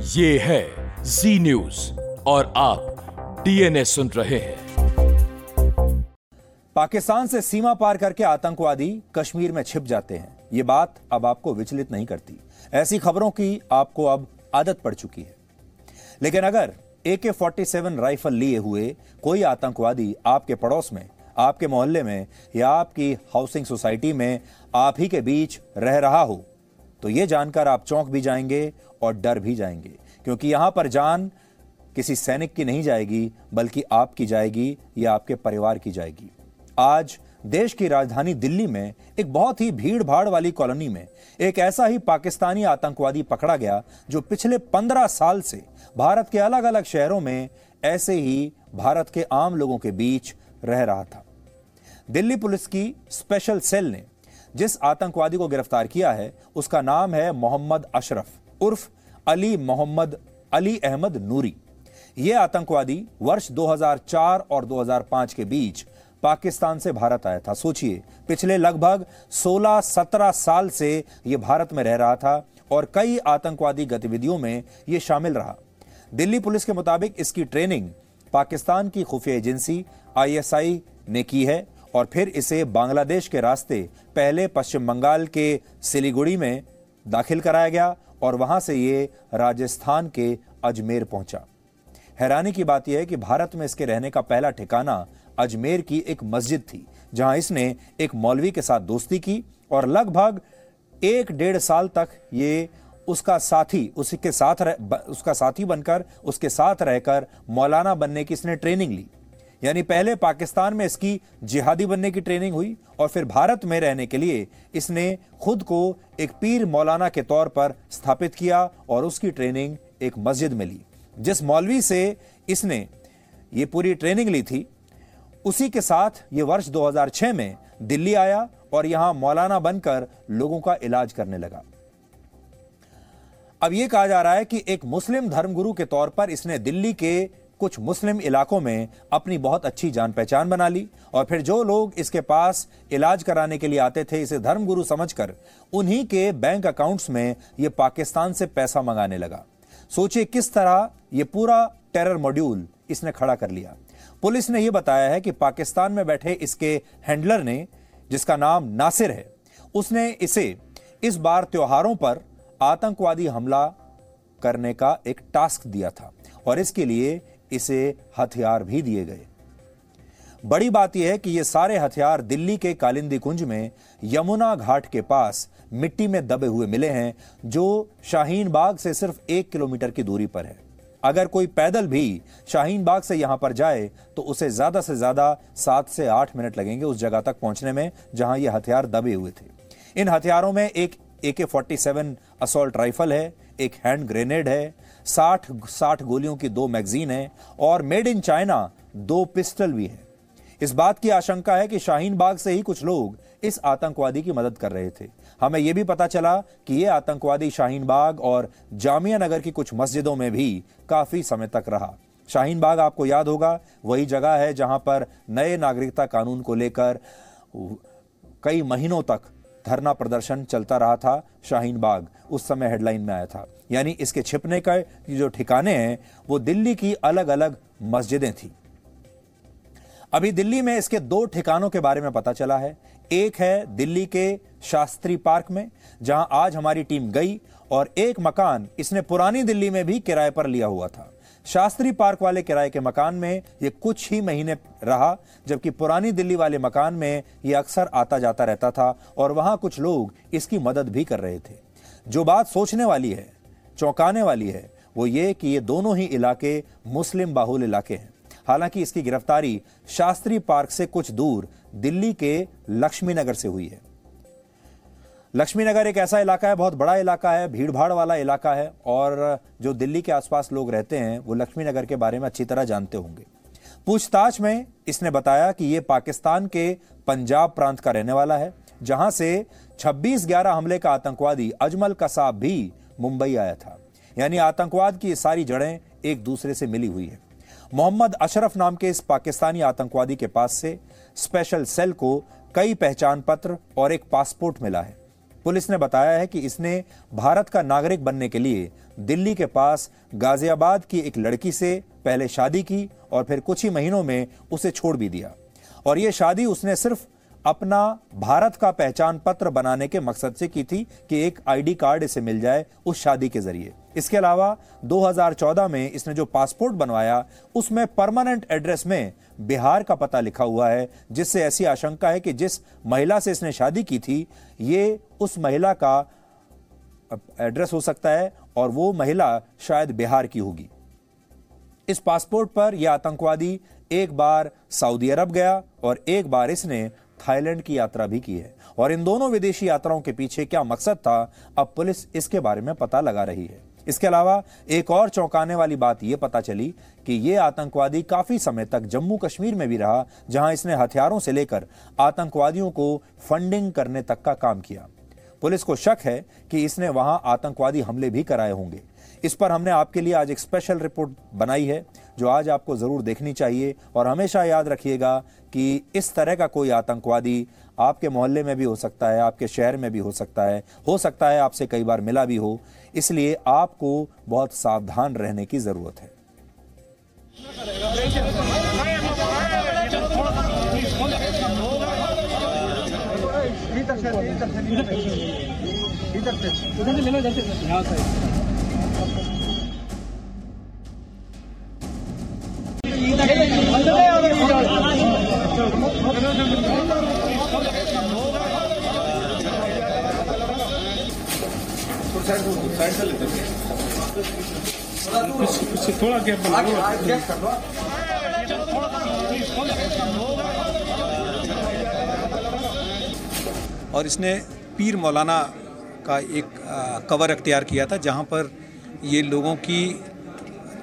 ये है जी न्यूज़ और आप डीएनए सुन रहे हैं। पाकिस्तान से सीमा पार करके आतंकवादी कश्मीर में छिप जाते हैं। ये बात अब आपको विचलित नहीं करती। ऐसी खबरों की आपको अब आदत पड़ चुकी है। लेकिन अगर ए के फोर्टी सेवन राइफल लिए हुए कोई आतंकवादी आपके पड़ोस में, आपके मोहल्ले में या आपकी हाउसिंग सोसाइटी में आप ही के बीच रह रहा हो तो ये जानकर आप चौंक भी जाएँगे और डर भी जाएँगे। क्योंकि यहाँ पर जान किसी सैनिक की नहीं जाएगी, बल्कि आपकी जाएगी या आपके परिवार की जाएगी। आज देश की राजधानी दिल्ली में एक बहुत ही भीड़ भाड़ वाली कॉलोनी में एक ऐसा ही पाकिस्तानी आतंकवादी पकड़ा गया जो पिछले पंद्रह साल से भारत के अलग अलग शहरों में ऐसे ही भारत के आम लोगों के बीच रह रहा था। दिल्ली पुलिस की स्पेशल सेल ने जिस आतंकवादी को गिरफ़्तार किया है, उसका नाम है मोहम्मद अशरफ उर्फ़ अली मोहम्मद अली अहमद नूरी। यह आतंकवादी वर्ष 2004 और 2005 के बीच पाकिस्तान से भारत आया था। सोचिए, पिछले लगभग 16-17 साल से यह भारत में रह रहा था और कई आतंकवादी गतिविधियों में यह शामिल रहा। दिल्ली पुलिस के मुताबिक इसकी ट्रेनिंग पाकिस्तान की खुफिया एजेंसी आईएसआई ने की है। और फिर इसे बांग्लादेश के रास्ते पहले पश्चिम बंगाल के सिलीगुड़ी में दाखिल कराया गया और वहाँ से ये राजस्थान के अजमेर पहुँचा। हैरानी की बात यह है कि भारत में इसके रहने का पहला ठिकाना अजमेर की एक मस्जिद थी जहाँ इसने एक मौलवी के साथ दोस्ती की और लगभग एक डेढ़ साल तक ये उसका साथी उसके साथ रह, उसका साथी बनकर उसके साथ रहकर मौलाना बनने की इसने ट्रेनिंग ली। यानी पहले पाकिस्तान में इसकी जिहादी बनने की ट्रेनिंग हुई और फिर भारत में रहने के लिए इसने खुद को एक पीर मौलाना के तौर पर स्थापित किया और उसकी ट्रेनिंग एक मस्जिद में ली। जिस मौलवी से इसने ये पूरी ट्रेनिंग ली थी, उसी के साथ ये वर्ष 2006 में दिल्ली आया और यहाँ मौलाना बनकर लोगों का इलाज करने लगा। अब यह कहा जा रहा है कि एक मुस्लिम धर्मगुरु के तौर पर इसने दिल्ली के कुछ मुस्लिम इलाकों में अपनी बहुत अच्छी जान पहचान बना ली और फिर जो लोग इसके पास इलाज कराने के लिए आते थे, इसे धर्मगुरु समझकर उन्हीं के बैंक अकाउंट्स में यह पाकिस्तान से पैसा मंगाने लगा। सोचिए किस तरह यह पूरा टेरर मॉड्यूल इसने खड़ा कर लिया। पुलिस ने यह बताया है कि पाकिस्तान में बैठे इसके हैंडलर ने, जिसका नाम नासिर है, उसने इसे इस बार त्योहारों पर आतंकवादी हमला करने का एक टास्क दिया था और इसके लिए इसे हथियार भी दिए गए। बड़ी बात यह है कि ये सारे हथियार दिल्ली के कालिंदी कुंज में यमुना घाट के पास मिट्टी में दबे हुए मिले हैं, जो शाहीन बाग से सिर्फ़ एक किलोमीटर की दूरी पर है। अगर कोई पैदल भी शाहीन बाग से यहाँ पर जाए तो उसे ज़्यादा से ज़्यादा सात से आठ मिनट लगेंगे उस जगह तक पहुँचने में, जहाँ ये हथियार दबे हुए थे। इन हथियारों में एक ए K forty seven assault rifle है, एक हैंड ग्रेनेड है साठ साठ गोलियों की दो मैगजीन है और मेड इन चाइना दो पिस्टल भी है। इस बात की आशंका है कि शाहीन बाग से ही कुछ लोग इस आतंकवादी की मदद कर रहे थे। हमें यह भी पता चला कि यह आतंकवादी शाहीन बाग और जामिया नगर की कुछ मस्जिदों में भी काफ़ी समय तक रहा। शाहीन बाग आपको याद होगा, वही जगह है जहाँ पर नए नागरिकता कानून को लेकर कई महीनों तक धरना प्रदर्शन चलता रहा था शाहीन बाग। उस समय हेडलाइन में आया था। यानी इसके छिपने का जो ठिकाने हैं, वो दिल्ली की अलग अलग मस्जिदें थी। अभी दिल्ली में इसके दो ठिकानों के बारे में पता चला है। एक है दिल्ली के शास्त्री पार्क में, जहाँ आज हमारी टीम गई और एक मकान इसने पुरानी दिल्ली में भी किराए पर लिया हुआ था। शास्त्री पार्क वाले किराए के मकान में ये कुछ ही महीने रहा, जबकि पुरानी दिल्ली वाले मकान में ये अक्सर आता जाता रहता था और वहाँ कुछ लोग इसकी मदद भी कर रहे थे। जो बात सोचने वाली है चौंकाने वाली है, वो ये कि ये दोनों ही इलाके मुस्लिम बाहुल इलाके हैं। हालाँकि इसकी गिरफ्तारी शास्त्री पार्क से कुछ दूर दिल्ली के लक्ष्मीनगर से हुई है। लक्ष्मी नगर एक ऐसा इलाका है, बहुत बड़ा इलाका है भीड़ भाड़ वाला इलाका है, और जो दिल्ली के आसपास लोग रहते हैं, वो लक्ष्मीनगर के बारे में अच्छी तरह जानते होंगे। पूछताछ में इसने बताया कि ये पाकिस्तान के पंजाब प्रांत का रहने वाला है, जहाँ से 26 ग्यारह हमले का आतंकवादी अजमल कसाब भी मुंबई आया था। यानी आतंकवाद की सारी जड़ें एक दूसरे से मिली हुई है। मोहम्मद अशरफ नाम के इस पाकिस्तानी आतंकवादी के पास से स्पेशल सेल को कई पहचान पत्र और एक पासपोर्ट मिला है। पुलिस ने बताया है कि इसने भारत का नागरिक बनने के लिए दिल्ली के पास गाजियाबाद की एक लड़की से पहले शादी की और फिर कुछ ही महीनों में उसे छोड़ भी दिया। और यह शादी उसने सिर्फ़ अपना भारत का पहचान पत्र बनाने के मकसद से की थी कि एक आईडी कार्ड इसे मिल जाए उस शादी के ज़रिए। इसके अलावा 2014 में इसने जो पासपोर्ट बनवाया, उसमें परमानेंट एड्रेस में बिहार का पता लिखा हुआ है, जिससे ऐसी आशंका है कि जिस महिला से इसने शादी की थी, ये उस महिला का एड्रेस हो सकता है और वो महिला शायद बिहार की होगी। इस पासपोर्ट पर यह आतंकवादी एक बार सऊदी अरब गया और एक बार इसने थाईलैंड की यात्रा भी की है। और इन दोनों विदेशी यात्राओं के पीछे क्या मकसद था, अब पुलिस इसके बारे में पता लगा रही है। इसके अलावा एक और चौंकाने वाली बात यह पता चली कि यह आतंकवादी काफ़ी समय तक जम्मू कश्मीर में भी रहा, जहाँ इसने हथियारों से लेकर आतंकवादियों को फंडिंग करने तक का काम किया। पुलिस को शक है कि इसने वहाँ आतंकवादी हमले भी कराए होंगे। इस पर हमने आपके लिए आज एक स्पेशल रिपोर्ट बनाई है जो आज आपको ज़रूर देखनी चाहिए। और हमेशा याद रखिएगा कि इस तरह का कोई आतंकवादी आपके मोहल्ले में भी हो सकता है आपके शहर में भी हो सकता है। हो सकता है आपसे कई बार मिला भी हो। इसलिए आपको बहुत सावधान रहने की ज़रूरत है। इधर से इधर से ले लो इधर से। यहाँ से। थोड़ा गैप और इसने पीर मौलाना का एक कवर अख्तियार किया था जहाँ पर ये लोगों की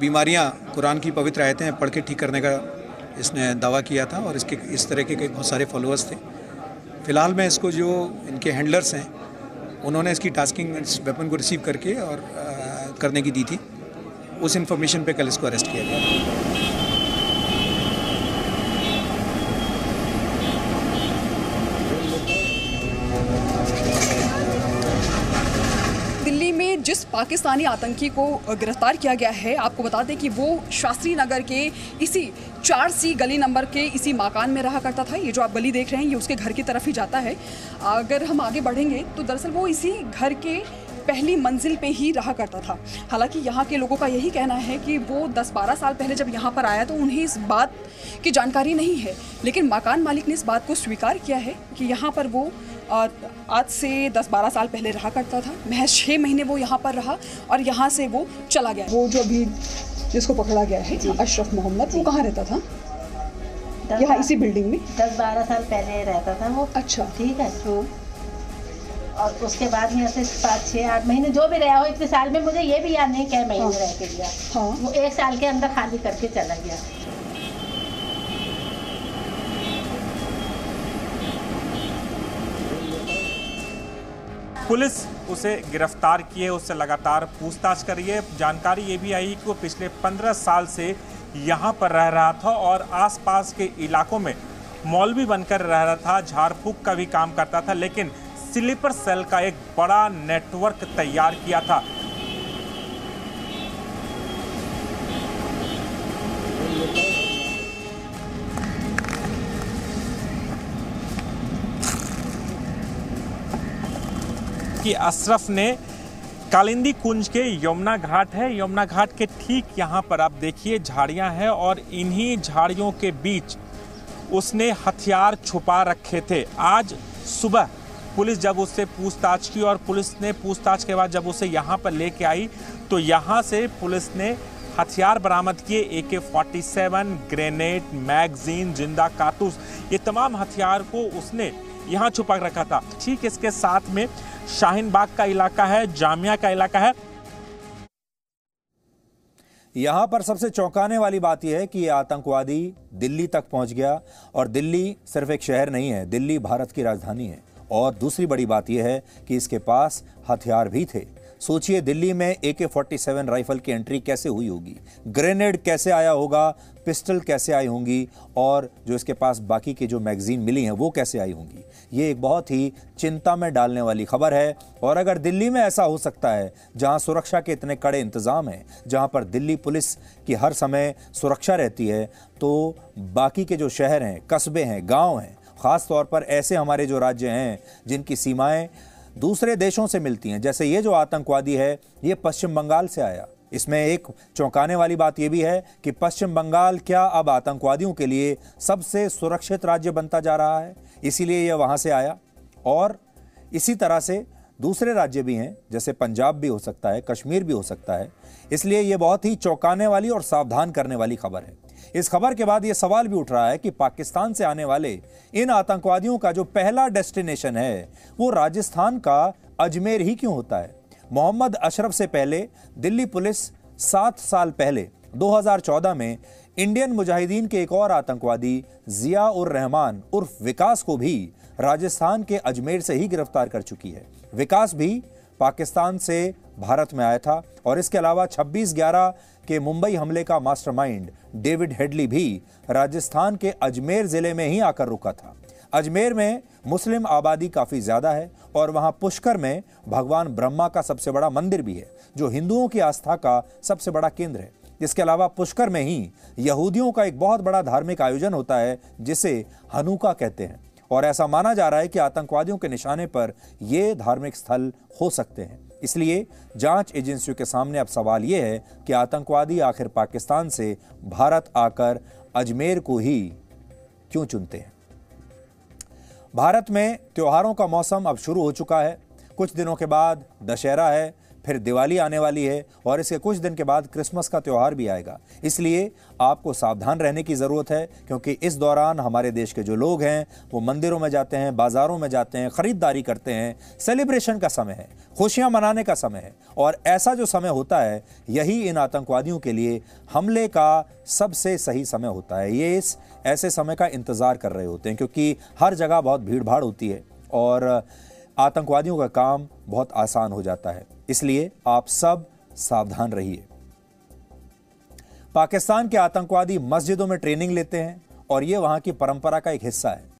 बीमारियाँ कुरान की पवित्र आयतें पढ़ के ठीक करने का इसने दावा किया था और इसके इस तरह के कई बहुत सारे फॉलोअर्स थे। फ़िलहाल में इसको जो इनके हैंडलर्स हैं उन्होंने इसकी टास्किंग इस वेपन को रिसीव करके और आ, करने की दी थी। उस इन्फॉर्मेशन पे कल इसको अरेस्ट किया गया। जिस पाकिस्तानी आतंकी को गिरफ़्तार किया गया है, आपको बता दें कि वो शास्त्री नगर के इसी चार सी गली नंबर के इसी मकान में रहा करता था। ये जो आप गली देख रहे हैं, ये उसके घर की तरफ़ ही जाता है। अगर हम आगे बढ़ेंगे तो दरअसल वो इसी घर के पहली मंजिल पे ही रहा करता था। हालाँकि यहाँ के लोगों का यही कहना है कि वो 10-12 साल पहले जब यहाँ पर आया तो उन्हें इस बात की जानकारी नहीं है। लेकिन मकान मालिक ने इस बात को स्वीकार किया है कि यहाँ पर वो आज से 10-12 साल पहले रहा करता था। महज छः महीने वो यहाँ पर रहा और यहाँ से वो चला गया। वो जो अभी जिसको पकड़ा गया है अशरफ मोहम्मद वो कहाँ रहता था? यहाँ इसी बिल्डिंग में? दस बारह साल पहले रहता था वो। अच्छा। ठीक है तो और उसके बाद में से पाँच छः आठ महीने जो भी रहा हो इतने साल में मुझे ये भी याद नहीं क्या महीने हाँ। रह के गया। हाँ। वो एक साल के अंदर खाली करके चला गया। पुलिस उसे गिरफ़्तार किए उससे लगातार पूछताछ कर है। जानकारी ये भी आई कि वो पिछले पंद्रह साल से यहाँ पर रह रहा था और आसपास के इलाकों में मौलवी बनकर रह रहा था झाड़ फूक का भी काम करता था, लेकिन स्लीपर सेल का एक बड़ा नेटवर्क तैयार किया था। कि अशरफ ने कालिंदी कुंज के यमुना घाट है। यमुना घाट के ठीक यहाँ पर आप देखिए झाड़ियाँ हैं और इन्हीं झाड़ियों के बीच उसने हथियार छुपा रखे थे। आज सुबह पुलिस जब उससे पूछताछ की और पुलिस ने पूछताछ के बाद जब उसे यहाँ पर लेके आई तो यहाँ से पुलिस ने हथियार बरामद किए, ए K forty seven, grenade, magazine, ज़िंदा कारतूस, ये तमाम हथियार को उसने यहाँ छुपा रखा था। ठीक इसके साथ में शाहीन बाग का इलाका है, जामिया का इलाका है। यहाँ पर सबसे चौंकाने वाली बात यह है कि यह आतंकवादी दिल्ली तक पहुँच गया और दिल्ली सिर्फ़ एक शहर नहीं है, दिल्ली भारत की राजधानी है। और दूसरी बड़ी बात यह है कि इसके पास हथियार भी थे। सोचिए दिल्ली में A K forty seven rifle की एंट्री कैसे हुई होगी? ग्रेनेड कैसे आया होगा? पिस्टल कैसे आई होंगी और जो इसके पास बाकी के जो मैगजीन मिली हैं, वो कैसे आई होंगी? ये एक बहुत ही चिंता में डालने वाली खबर है। और अगर दिल्ली में ऐसा हो सकता है, जहाँ सुरक्षा के इतने कड़े इंतज़ाम हैं, जहाँ पर दिल्ली पुलिस की हर समय सुरक्षा रहती है तो बाकी के जो शहर हैं, कस्बे हैं, गाँव हैं ख़ास तौर पर ऐसे हमारे जो राज्य हैं, जिनकी सीमाएँ दूसरे देशों से मिलती हैं, जैसे ये जो आतंकवादी है, ये पश्चिम बंगाल से आया। इसमें एक चौंकाने वाली बात यह भी है कि पश्चिम बंगाल क्या अब आतंकवादियों के लिए सबसे सुरक्षित राज्य बनता जा रहा है? इसीलिए यह वहाँ से आया। और इसी तरह से दूसरे राज्य भी हैं, जैसे पंजाब भी हो सकता है, कश्मीर भी हो सकता है। इसलिए यह बहुत ही चौंकाने वाली और सावधान करने वाली खबर है। इस खबर के बाद यह सवाल भी उठ रहा है कि पाकिस्तान से आने वाले इन आतंकवादियों का जो पहला डेस्टिनेशन है, वो राजस्थान का अजमेर ही क्यों होता है? मोहम्मद अशरफ से पहले दिल्ली पुलिस सात साल पहले 2014 में इंडियन मुजाहिदीन के एक और आतंकवादी जिया उर रहमान उर्फ़ विकास को भी राजस्थान के अजमेर से ही गिरफ़्तार कर चुकी है। विकास भी पाकिस्तान से भारत में आया था और इसके अलावा 26 ग्यारह के मुंबई हमले का मास्टरमाइंड डेविड हेडली भी राजस्थान के अजमेर ज़िले में ही आकर रुका था। अजमेर में मुस्लिम आबादी काफ़ी ज़्यादा है और वहाँ पुष्कर में भगवान ब्रह्मा का सबसे बड़ा मंदिर भी है, जो हिंदुओं की आस्था का सबसे बड़ा केंद्र है। इसके अलावा पुष्कर में ही यहूदियों का एक बहुत बड़ा धार्मिक आयोजन होता है, जिसे हनुका कहते हैं। और ऐसा माना जा रहा है कि आतंकवादियों के निशाने पर ये धार्मिक स्थल हो सकते हैं। इसलिए जाँच एजेंसियों के सामने अब सवाल ये है कि आतंकवादी आखिर पाकिस्तान से भारत आकर अजमेर को ही क्यों चुनते हैं? भारत में त्योहारों का मौसम अब शुरू हो चुका है। कुछ दिनों के बाद दशहरा है। फिर दिवाली आने वाली है और इसके कुछ दिन के बाद क्रिसमस का त्यौहार भी आएगा। इसलिए आपको सावधान रहने की ज़रूरत है, क्योंकि इस दौरान हमारे देश के जो लोग हैं, वो मंदिरों में जाते हैं, बाज़ारों में जाते हैं, ख़रीदारी करते हैं। सेलिब्रेशन का समय है, खुशियाँ मनाने का समय है और ऐसा जो समय होता है, यही इन आतंकवादियों के लिए हमले का सबसे सही समय होता है। ये इस ऐसे समय का इंतज़ार कर रहे होते हैं, क्योंकि हर जगह बहुत भीड़ भाड़ होती है और आतंकवादियों का काम बहुत आसान हो जाता है। इसलिए आप सब सावधान रहिए। पाकिस्तान के आतंकवादी मस्जिदों में ट्रेनिंग लेते हैं और यह वहाँ की परंपरा का एक हिस्सा है।